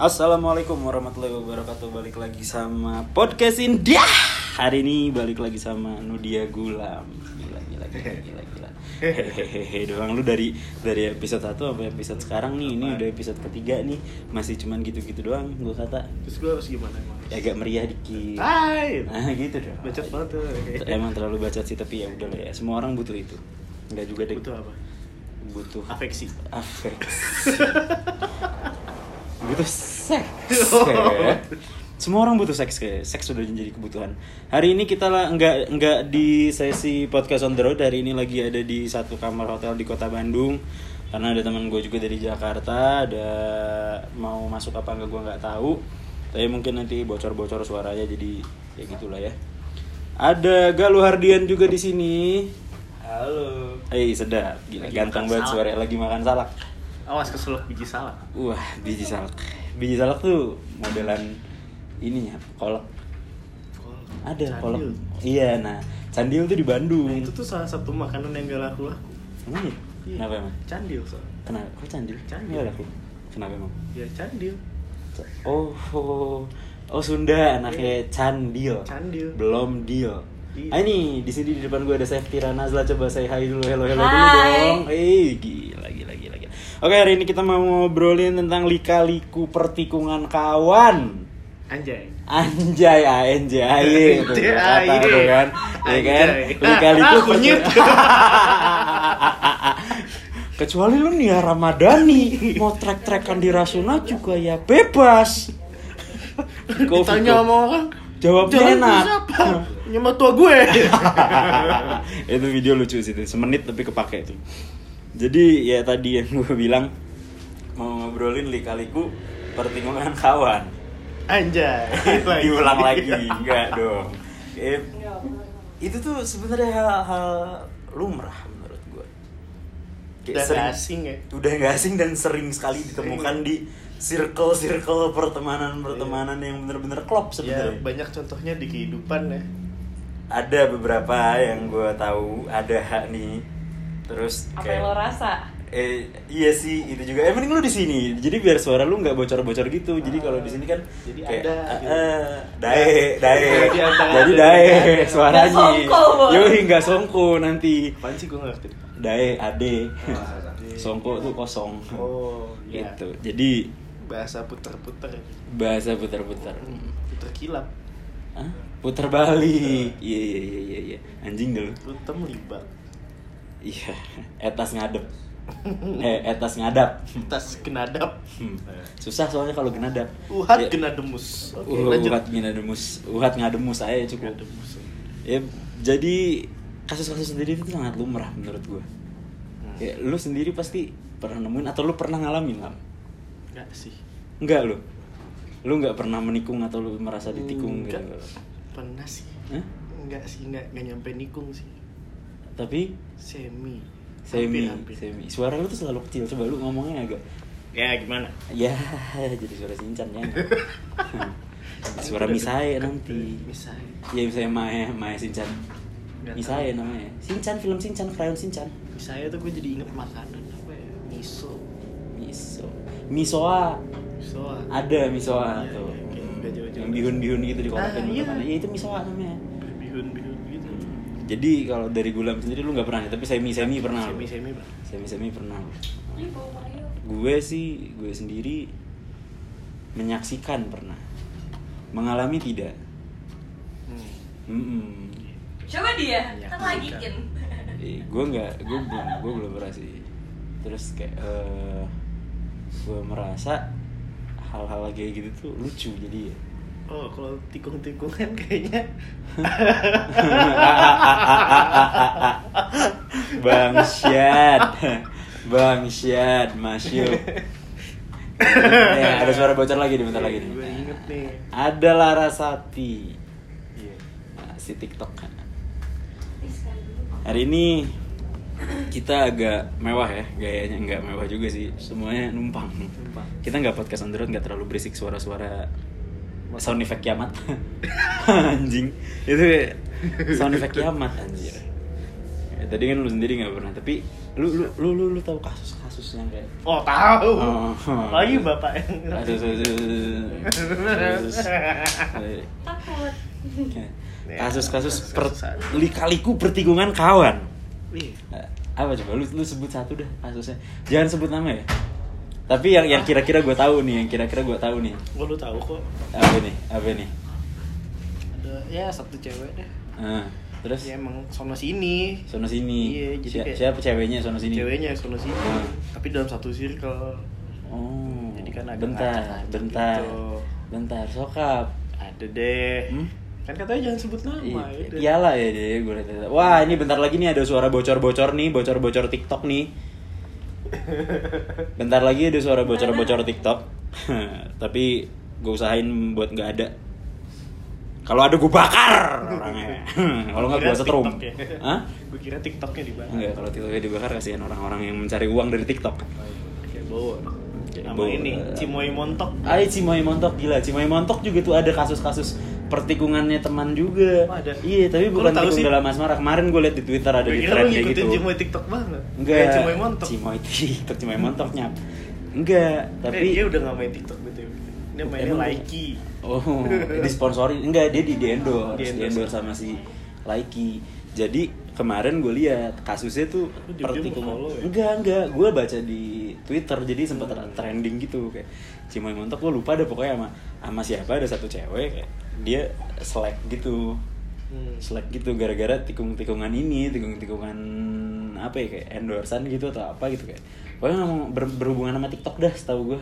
Assalamualaikum warahmatullahi wabarakatuh. Balik lagi sama podcast Indah. Hari ini balik lagi sama Nudia Gulam. Gila gila gila gila gila. Hehehe doang. Lu dari dari episode 1 sampai episode sekarang nih. Ini udah episode ketiga nih. Masih cuman gitu-gitu doang gue kata. Terus gue harus gimana emang? Agak meriah dikit. Hai. Nah gitu dong. Bacot banget tuh. Emang terlalu bacot sih tapi ya udah lah ya. Semua orang butuh itu. Enggak juga deh. Butuh apa? Butuh Afeksi. Afeksi butuh seks Oh. kayak. semua orang butuh seks kayak seks sudah menjadi kebutuhan hari ini kita lah nggak nggak di sesi podcast on the road hari ini lagi ada di satu kamar hotel di kota Bandung karena ada teman gue juga dari Jakarta ada mau masuk apa enggak gue nggak tahu tapi mungkin nanti bocor-bocor suaranya jadi ya gitulah ya ada Galuh Hardian juga di sini Halo. eh sedap gila Lagi ganteng banget salak. suara lagi makan salak Awas keselak biji salak. Wah, biji salak. Biji salak tuh modelan ininya, kolak. Ada Candil. kolak. Iya, nah, candil tuh di Bandung. Nah, itu tuh salah satu makanan yang gak laku laku. Emang ya? Iya. Kenapa emang? Candil so. Kenapa? Kok candil? Candil. Nggak laku. Kenapa emang? Ya candil. Oh, oh, oh Sunda anaknya candil. Candil. Belum deal. Iya. Ah ini di sini di depan gue ada Safety Nazla coba saya hai dulu hello hello dulu Hai. dong. Eh gila. Oke hari ini kita mau ngobrolin tentang lika-liku pertikungan kawan. Anjay. Anjay, anjay, itu Anjay. kata tuh kan, ya kan, lika-liku Ah, kunyit. Kecuali lu Nia Ramadhani mau trek-trekan di Rasuna juga ya bebas. Ditanya sama orang. Jawabnya "Jalan enak." Siapa? Nyama tua gue. itu video lucu sih, itu. semenit tapi kepake itu. Jadi ya tadi yang gue bilang mau ngobrolin lika-liku pertikungan kawan. Anjay. diulang lagi enggak dong Eh, itu tuh sebenarnya hal-hal lumrah menurut gue Udah nggak asing ya? udah nggak asing dan sering sekali ditemukan di circle circle pertemanan pertemanan yang bener-bener klop Ya sebenarnya banyak contohnya di kehidupan ya. ada beberapa yang gue tahu ada hak nih terus Apa yang lo rasa? eh iya sih itu juga eh mending lu di sini jadi biar suara lu nggak bocor-bocor gitu jadi kalau di sini kan Jadi kayak, ada, eh, gitu. eh, dae dae Jadi ada- jadi ada- dae ada. suaranya yoi nggak songko nanti Apaan sih gue nggak ngerti. dae ade ade. songko tuh kosong Oh, iya. gitu jadi Bahasa puter-puter. bahasa putar-putar Puter kilap. Hah? putar balik iya iya iya iya iya anjing dulu Puter melibak. Iya etas ngadep eh etas ngadap Tas kenadap. Hmm. Susah soalnya kalau genadap. Uhat Ya. kena demus. Oke, Uh, lanjut. uhat genademus, uhat ngademus saya cukup. Ngademus. Ya, jadi kasus-kasus sendiri itu sangat lumrah menurut gua. Hmm. Ya, lu sendiri pasti pernah nemuin atau lu pernah ngalamin lah? Enggak sih. Enggak lu. Lu nggak pernah menikung atau lu merasa ditikung Enggak. gitu. Pernah sih. Hah? Enggak sih, enggak enggak nyampe nikung sih. Tapi Semi. semi, Hampir-hampir. semi. Suara lu tuh selalu kecil. Coba lu ngomongnya agak Ya gimana? ya jadi suara sincan ya. suara misae nanti. Misalnya. Ya misalnya Mae, Mae Misae tahu. namanya. Sinchan film Sinchan, krayon Sinchan. Misalnya tuh gue jadi inget makanan apa ya? Miso. Miso. Misoa. Miso. ah. Ada misoa Iya, tuh. Nggak jauh-jauh. Yang bihun-bihun gitu di kotakin Ah, iya. mana. Ya itu misoa namanya. Jadi kalau dari gulam sendiri lu nggak pernah, tapi semi-semi pernah. lu. Semi-semi pernah. Semi-semi pernah. lu. Ih, bawa Mario. Gue sih, gue sendiri menyaksikan pernah. Mengalami tidak. Hmm. Mm-mm. Coba dia, Iya, kan lagi kan. Eh, gue nggak gue belum gue belum pernah sih terus kayak eh gue merasa hal-hal kayak gitu tuh lucu jadi ya Oh, kalau tikung-tikungan kayaknya. Bangsyat Bangsyat Masyuk ya, ada suara bocor lagi nih bentar lagi nih. Inget nih. ada Larasati Iya. nah, si TikTok. Hari ini kita agak mewah ya gayanya nggak mewah juga sih. Semuanya numpang. Numpang. kita nggak podcast road nggak terlalu berisik suara-suara sound effect kiamat anjing itu sound effect kiamat anjir Ya, tadi kan lu sendiri nggak pernah, tapi lu lu lu lu, lu tahu kasus-kasus yang kayak Oh tahu. Oh. Lagi bapak yang kasus kasus Takut. kasus-kasus per, lika-liku pertikungan kawan. Ih, Eh, Apa coba lu lu sebut satu dah kasusnya. Jangan sebut nama ya. Tapi yang yang kira-kira gue tahu nih, yang kira-kira gue tahu nih. gua lu tahu kok. Apa nih? Apa nih? Ada ya satu cewek deh. Ah, terus Ya emang sono sini. sono sini. Iya, jadi Si- kayak- siapa ceweknya sono sini? Ceweknya sono sini. Hmm. Tapi dalam satu circle. Oh. Jadi kan agak bentar, bentar. gitu. Bentar, sokap. Ada deh. Hmm? Kan katanya jangan sebut nama. Iya, ya. Iyalah ya deh, gue liat- Wah, ini bentar lagi nih ada suara bocor-bocor nih, bocor-bocor TikTok nih. Bentar lagi ada suara bocor-bocor TikTok. Tapi gue usahain buat nggak ada. Kalau ada gue bakar orangnya. Kalau nggak gue setrum. Ya. Hah? Gue kira TikToknya dibakar. Enggak, kalau TikToknya dibakar kasihan orang-orang yang mencari uang dari TikTok. Kayak bawa. Nama ini Cimoy Montok. Ay, Cimoy Montok gila. Cimoy Montok juga tuh ada kasus-kasus pertikungannya teman juga. Oh, ada? Iya, tapi bukan tahu tikung sih? dalam asmara. Kemarin gue liat di Twitter ada Gue di kira thread kayak gitu. Cimoy TikTok banget. Enggak. Kayak Cimoy Montok. Cimoy TikTok, Cimoy Montok nyap. Enggak, Tapi tapi dia udah gak main TikTok gitu. Dia mainnya Likey. Oh, disponsorin enggak dia di di endorse, Di di endorse. sama si Likey. Jadi kemarin gue lihat kasusnya tuh pertikungan. ya? Enggak, enggak, gue baca di Twitter jadi sempat Hmm. trending gitu kayak Cimoy Montok gue lupa ada pokoknya sama sama siapa ada satu cewek kayak dia selek gitu. Hmm. Selek gitu gara-gara tikung-tikungan ini, tikung-tikungan apa ya kayak endorsean gitu atau apa gitu kayak. Pokoknya nggak mau ber- berhubungan sama TikTok dah setahu gue.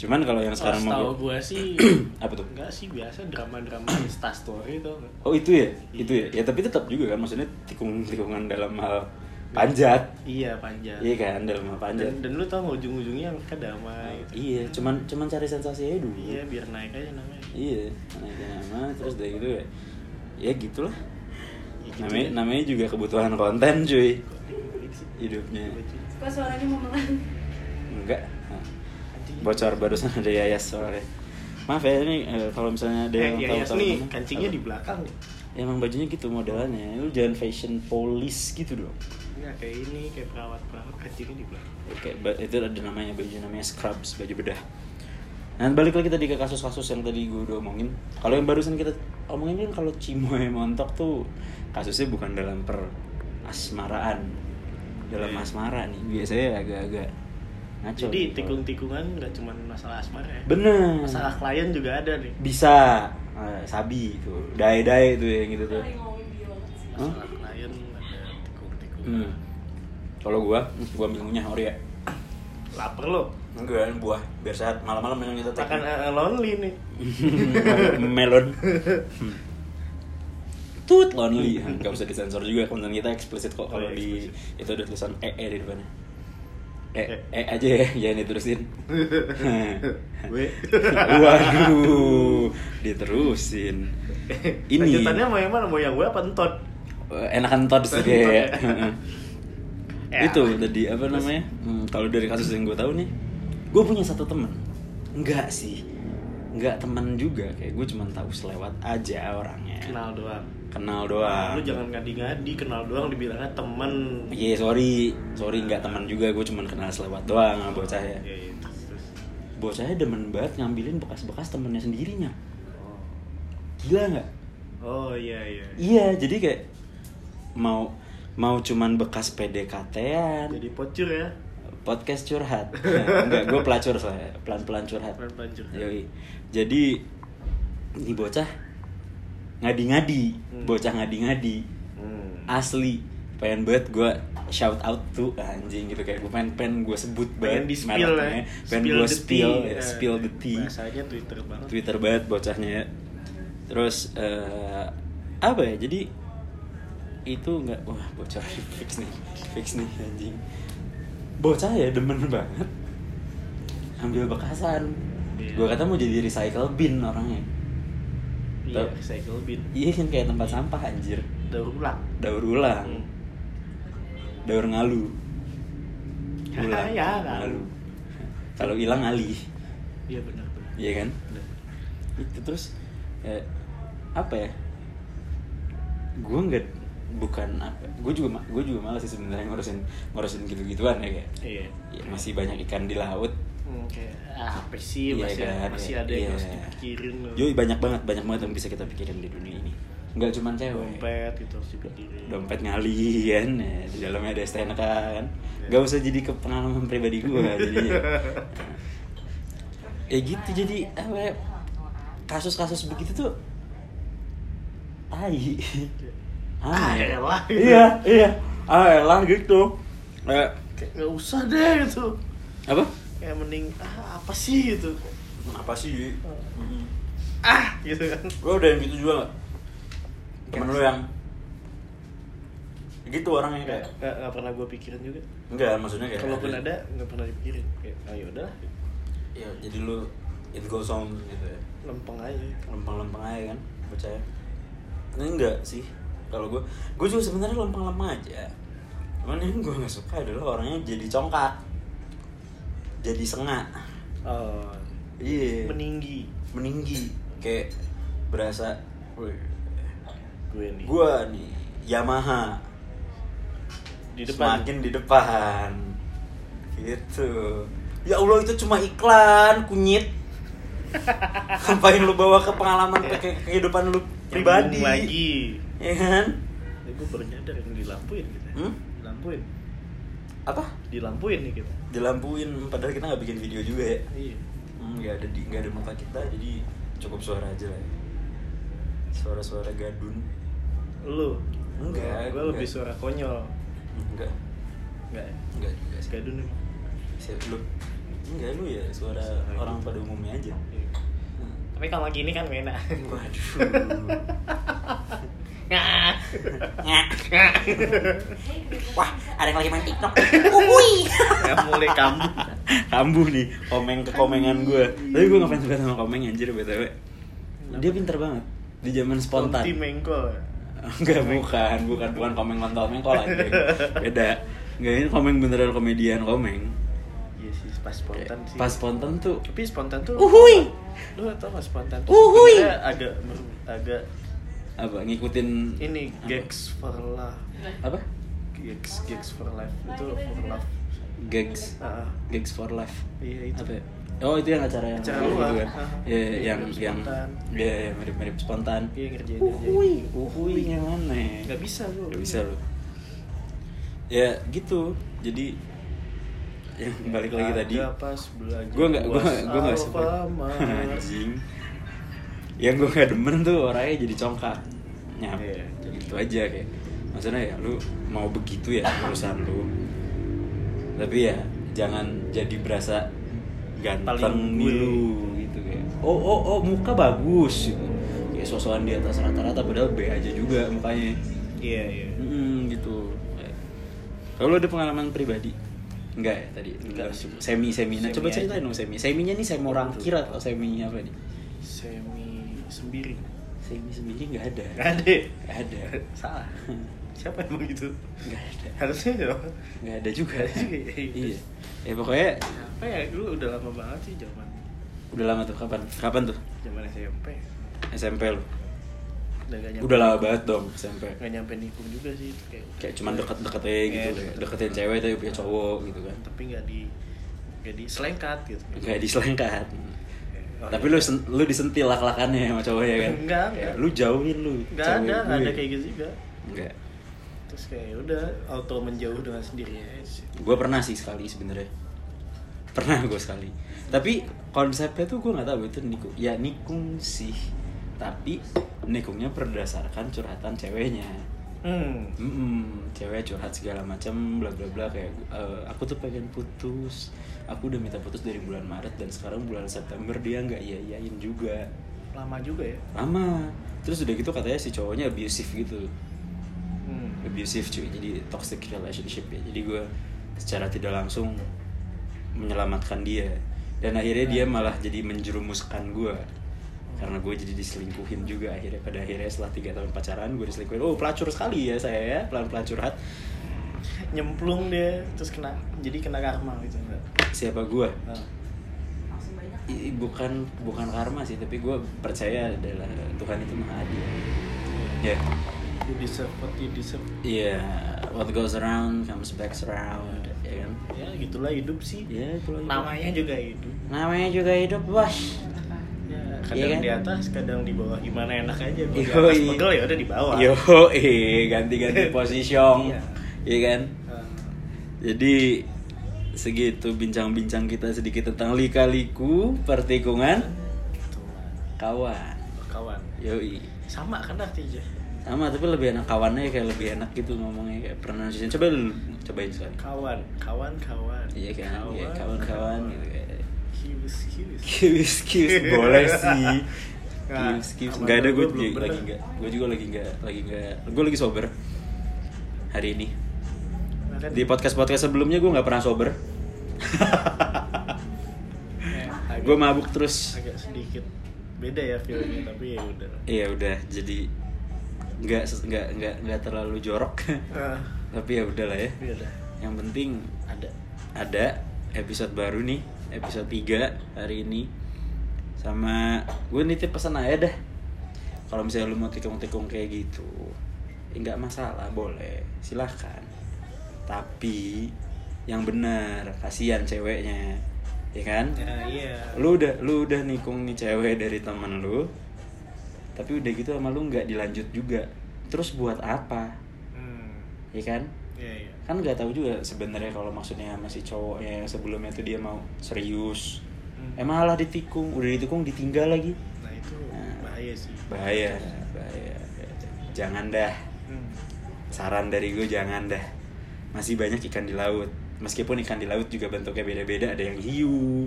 Cuman kalau yang sekarang mau tahu gua- gue sih Apa tuh? Enggak sih biasa drama-drama Insta story tuh Oh itu ya, itu ya. Ya tapi tetap juga kan, maksudnya tikung-tikungan dalam hal panjat. Iya panjang Iya kan, dalam panjat. dan, dan lu tau nggak ujung-ujungnya mereka damai gitu. Iya, cuman cuman cari sensasi aja dulu. Iya biar naik aja namanya Iya, naikin nama terus dari gitu ya. Ya gitulah. Ya gitu namanya ya. namanya juga kebutuhan konten, cuy. Hidupnya. Kok suaranya memelan? Enggak. Nah, bocor barusan ada Yayas soalnya. Maaf ya ini eh, kalau misalnya ada Eh, yang ya, tahu tahu nih kancingnya apa? di belakang Ya, emang bajunya gitu modelannya. Lu jangan fashion police gitu dong. Enggak kayak ini, kayak perawat-perawat kancingnya di belakang Oke, ba- itu ada namanya baju namanya scrubs, baju bedah. Nah, balik lagi tadi ke kasus-kasus yang tadi gue udah omongin. Kalau yang barusan kita omongin kan kalau Cimoy Montok tuh kasusnya bukan dalam per asmaraan. Dalam Iya. asmara nih, biasanya agak-agak ngaco. Jadi kalau- tikung-tikungan nggak cuma masalah asmara ya Bener. Masalah klien juga ada nih Bisa. Eh, sabi itu, dai-dai itu yang gitu tuh. Masalah Hmm. Kalau gua, gua ambil ngunyah ori ya. Lapar lo Enggak, buah. Biar sehat. Malam-malam minum kita teh. Makan uh, lonely nih. Melon. Tut lonely. Nggak usah disensor juga konten kita eksplisit kok Oh, kalau iya, di itu ada tulisan e e di depannya. E E. e aja ya jangan diterusin. Waduh diterusin. Ini. Lanjutannya mau yang mana? Mau yang gue apa? Entot? Enakan tod sih Entot kayak ya. itu tadi apa namanya? Hmm, kalau dari kasus yang gue tahu nih gue punya satu temen. Enggak sih. Enggak teman juga kayak gue cuma tahu selewat aja orangnya. Kenal doang. Kenal doang. Lu jangan ngadi-ngadi, kenal doang dibilangnya temen. Iya sorry, sorry nggak teman juga, gue cuma kenal selewat doang sama bocahnya. Iya, iya, terus, terus. Bocahnya demen banget ngambilin bekas-bekas temennya sendirinya. Oh. Gila nggak? Oh iya iya. Iya, jadi kayak mau mau cuman bekas PDKT-an, Jadi pocur ya podcast curhat. Enggak, gue pelacur soalnya, pelan-pelan curhat. Pelan-pelan curhat. Yoi. Jadi ini bocah ngadi-ngadi, Hmm. bocah ngadi-ngadi. hmm. asli pengen banget gue shout out tuh anjing gitu kayak gue pengen pengen gue sebut Pengen banget di spill ya pengen gue the spill tea. ya, spill the tea Bahasanya Twitter banget twitter banget bocahnya ya terus eh, apa ya jadi itu nggak wah bocah fix nih fix nih anjing. Bocah ya demen banget. Ambil bekasan. Iya. gue kata mau jadi recycle bin orangnya. Iya, recycle bin. Iya kan kayak tempat sampah anjir. Daur ulang. Daur ulang. Hmm. daur ngalu. Ulang. Ya, ngalu. kalau hilang alih. Iya benar benar. Iya kan? Benar. itu terus eh, apa ya? Gue nggak bukan apa gue juga gue juga malas sih sebenarnya ngurusin ngurusin gitu gituan ya kayak Iya. ya, masih banyak ikan di laut Hmm, kayak ah, apa sih Iya masih kan, masih iya. ada yang Iya. harus dipikirin loh. Yoi banyak banget banyak banget yang bisa kita pikirin di dunia ini nggak cuma cewek dompet gitu harus dipikirin. dompet ngali kan ya, di dalamnya ada STNK kan Iya. nggak usah jadi ke pengalaman pribadi gue jadinya ya gitu jadi apa ya, kasus-kasus begitu tuh tai Ah, elah. iya iya ah elah gitu kayak Kayak nggak usah deh gitu. apa Kayak mending ah apa sih gitu. apa sih Ah gitu kan. lo udah yang gitu juga nggak temen lo yang gitu orangnya kayak Nggak, nggak pernah gue pikirin juga. enggak maksudnya kayak Kalaupun ada nggak pernah dipikirin. Kayak ayo udah ya jadi lu it goes on gitu ya lempeng aja. lempeng-lempeng aja kan percaya ini enggak sih kalau gue gue juga sebenarnya lempeng-lempeng aja. Cuman yang gue nggak suka adalah orangnya jadi congkak. Jadi sengak. Oh, iya. meninggi. Meninggi. Kayak berasa "Wih, gue nih. gue nih Yamaha. Di depan. semakin di depan. Gitu. Ya Allah itu cuma iklan kunyit. Ngapain lu bawa ke pengalaman ke kehidupan lu pribadi lagi. ya kan Ya, gue baru nyadar yang dilampuin gitu. Hmm? Dilampuin. apa Dilampuin nih kita. dilampuin padahal kita nggak bikin video juga ya Iya. Hmm, nggak ada di nggak ada muka kita jadi cukup suara aja lah ya. suara-suara gadun Lu? Enggak, Gue lebih suara konyol. enggak Enggak ya? enggak juga sih Gadun nih. Siapa lu enggak lu ya suara Suara orang gitu. pada umumnya aja Iya. Tapi kalau gini kan enak. waduh. Wah, ada yang lagi main TikTok. Uhui. Ya mulai kamu. Kambuh nih, komeng ke komengan gue. Tapi gue ngefans banget sama komeng anjir BTW. Dia pinter banget di zaman spontan. Konti mengkol. Enggak, bukan, bukan bukan komeng kontol mengkol aja. Beda. Enggak ini komeng beneran komedian komeng. Iya sih pas spontan sih. Pas spontan tuh Tapi spontan tuh. Uhui. Lu tau gak spontan tuh? Uhui. agak agak apa ngikutin ini gags for life. apa Gags gags for life itu for life. gags Ah, gags for life iya itu. apa ya? Oh itu yang acara yang Acara gitu luar. kan? Ah. Ya, Iya, yang mirip yang spontan. ya ya, mirip-mirip spontan. Iya ngerjain Uhui, uhui yang mana? Gak bisa lu. Gak bisa lu. Ya gitu. Jadi yang balik lagi tadi. Pas belajar. Gue nggak gue gue nggak suka. Anjing. Yang gue gak demen tuh orangnya jadi congkak. Nyap. Iya. Gitu aja kayak. Maksudnya ya lu mau begitu ya urusan lu. Tapi ya jangan jadi berasa ganteng dulu gitu kayak. Oh oh oh muka bagus gitu. Kayak sosokan di atas rata-rata padahal B aja juga mukanya. Iya iya. Hmm, gitu. Kalau lu ada pengalaman pribadi? Enggak ya tadi? Enggak. Semi semi. Nah, Semi coba ceritain dong semi. Seminya nih semi orang kira atau semi apa nih? Semi sembiring. Semi sendiri nggak ada. Gak ada. Nggak ada. Salah. Siapa emang gitu? Nggak ada. Harusnya ya. Nggak ada juga. Nggak ada juga, iya. iya. Ya pokoknya Apa ya? Dulu udah lama banget sih zaman udah lama tuh kapan? Kapan tuh? zaman SMP. SMP lu. Udah gak. Udah lama banget dong SMP. Gak nyampe nikung juga sih kayak. Kayak cuman deket-deket aja gitu, kayak deket. deketin cewek tapi punya cowok gitu kan. Tapi nggak di nggak di selengkat gitu. Kayak diselengkat. Oh, Tapi iya. lu lu disentil lak-lakannya sama cowoknya kan? Enggak, enggak. Lu jauhin lu. nggak cewek ada, nggak gue. ada kayak gitu juga. Enggak. Terus kayak ya udah auto menjauh dengan sendirinya gue pernah sih sekali sebenarnya pernah gue sekali tapi konsepnya tuh gue nggak tahu itu nikung ya nikung sih tapi nikungnya berdasarkan curhatan ceweknya. Hmm. Mm-mm, cewek curhat segala macam bla bla bla kayak "Eh, aku tuh pengen putus. Aku udah minta putus dari bulan Maret dan sekarang bulan September dia nggak iya iyain juga. Lama juga ya. lama. Terus udah gitu katanya si cowoknya abusive gitu. Hmm. abusive cuy. Jadi toxic relationship ya. Jadi gue secara tidak langsung menyelamatkan dia. Dan akhirnya dia malah jadi menjerumuskan gue karena gue jadi diselingkuhin juga akhirnya pada akhirnya setelah tiga tahun pacaran gue diselingkuhin oh pelacur sekali ya saya ya pelan pelan curhat Nyemplung dia terus kena jadi kena karma gitu enggak. siapa gue Ah. Langsung banyak. I- bukan bukan karma sih tapi gue percaya adalah Tuhan itu maha adil ya you deserve what you deserve Iya, what goes around comes back around, ya kan? ya gitulah hidup sih Ya, lagi. namanya juga hidup Namanya juga hidup, bos. Kadang kan? di atas kadang di bawah gimana enak aja Gua di atas pegel ya udah di bawah Yo, eh ganti-ganti posisiong, Iya. iya kan? Ah, Jadi segitu bincang-bincang kita sedikit tentang lika-liku pertikungan kawan. kawan Yoi. sama kan artinya Sama tapi lebih enak kawannya kayak lebih enak gitu ngomongnya kayak pronunciation. Coba lu cobain sekali. kawan kawan kawan Iya kan, iya kawan-kawan gitu kayak. Kius kius boleh sih. Kius sama nggak ada gue lagi nggak. Gue juga lagi nggak lagi nggak. Gue lagi sober hari ini. Di podcast podcast sebelumnya gue nggak pernah sober. ya, agak- gue mabuk terus. agak sedikit beda ya feelnya tapi ya udah Iya udah jadi nggak nggak nggak nggak terlalu jorok. Ah, Tapi ya udahlah ya. ya udah Yang penting ada ada episode baru nih, episode 3 hari ini. Sama gue nitip pesan aja dah. Kalau misalnya lu mau tikung-tikung kayak gitu, ya nggak masalah, boleh, silahkan. Tapi yang benar, kasihan ceweknya, ya kan? ya iya Lu udah lu udah nikung nih cewek dari temen lu, tapi udah gitu sama lu nggak dilanjut juga. Terus buat apa? hmm, Ya kan? iya iya kan nggak tahu juga sebenarnya kalau maksudnya masih cowoknya yang sebelumnya tuh dia mau serius. Hmm. eh malah ditikung udah ditikung ditinggal lagi. Nah itu Nah. bahaya sih. Bahaya bahaya. Jangan dah. Hmm. saran dari gue jangan dah. Masih banyak ikan di laut. Meskipun ikan di laut juga bentuknya beda-beda ada yang hiu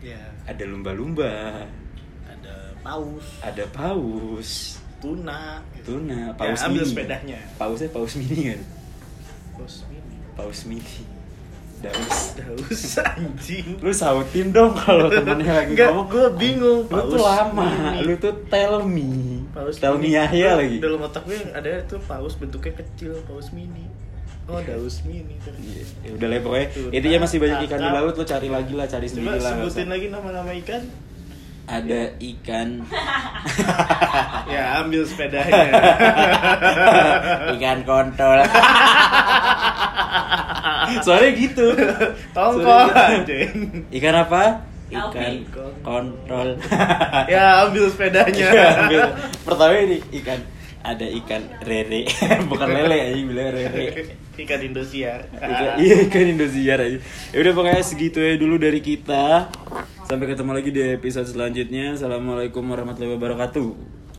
ya. ada lumba-lumba ada paus. ada paus. Tuna. Tuna Ya, paus ambil mini. sepedanya. Pausnya paus mini kan paus mini paus mini daus daus anjing. Lu sautin dong kalau temennya lagi Enggak, ngomong. gue bingung. Lu tuh Paus lama. Mini. lu tuh tell me. Paus tell me mini. Yahya Gua- lagi. dalam otak gue ada tuh paus bentuknya kecil paus mini. Oh daus mini. Terus Iya, ya udah lah pokoknya. Intinya masih banyak ikan di laut lu cari lagi lah cari sendiri lah nggak sebutin lagi nama-nama ikan ada ikan. Ya ambil sepedanya. Ikan kontol. Soalnya gitu. Tongkol. Gitu. anjing. Ikan apa? Ikan kontrol ya ambil sepedanya. Iya, ambil. pertama ini ikan. Ada ikan rere. Bukan lele aja bilang rere. Ikan Indosiar. Ikan, iya ikan Indosiar aja. Ya udah pokoknya segitu ya dulu dari kita. Sampai ketemu lagi di episode selanjutnya. Assalamualaikum warahmatullahi wabarakatuh.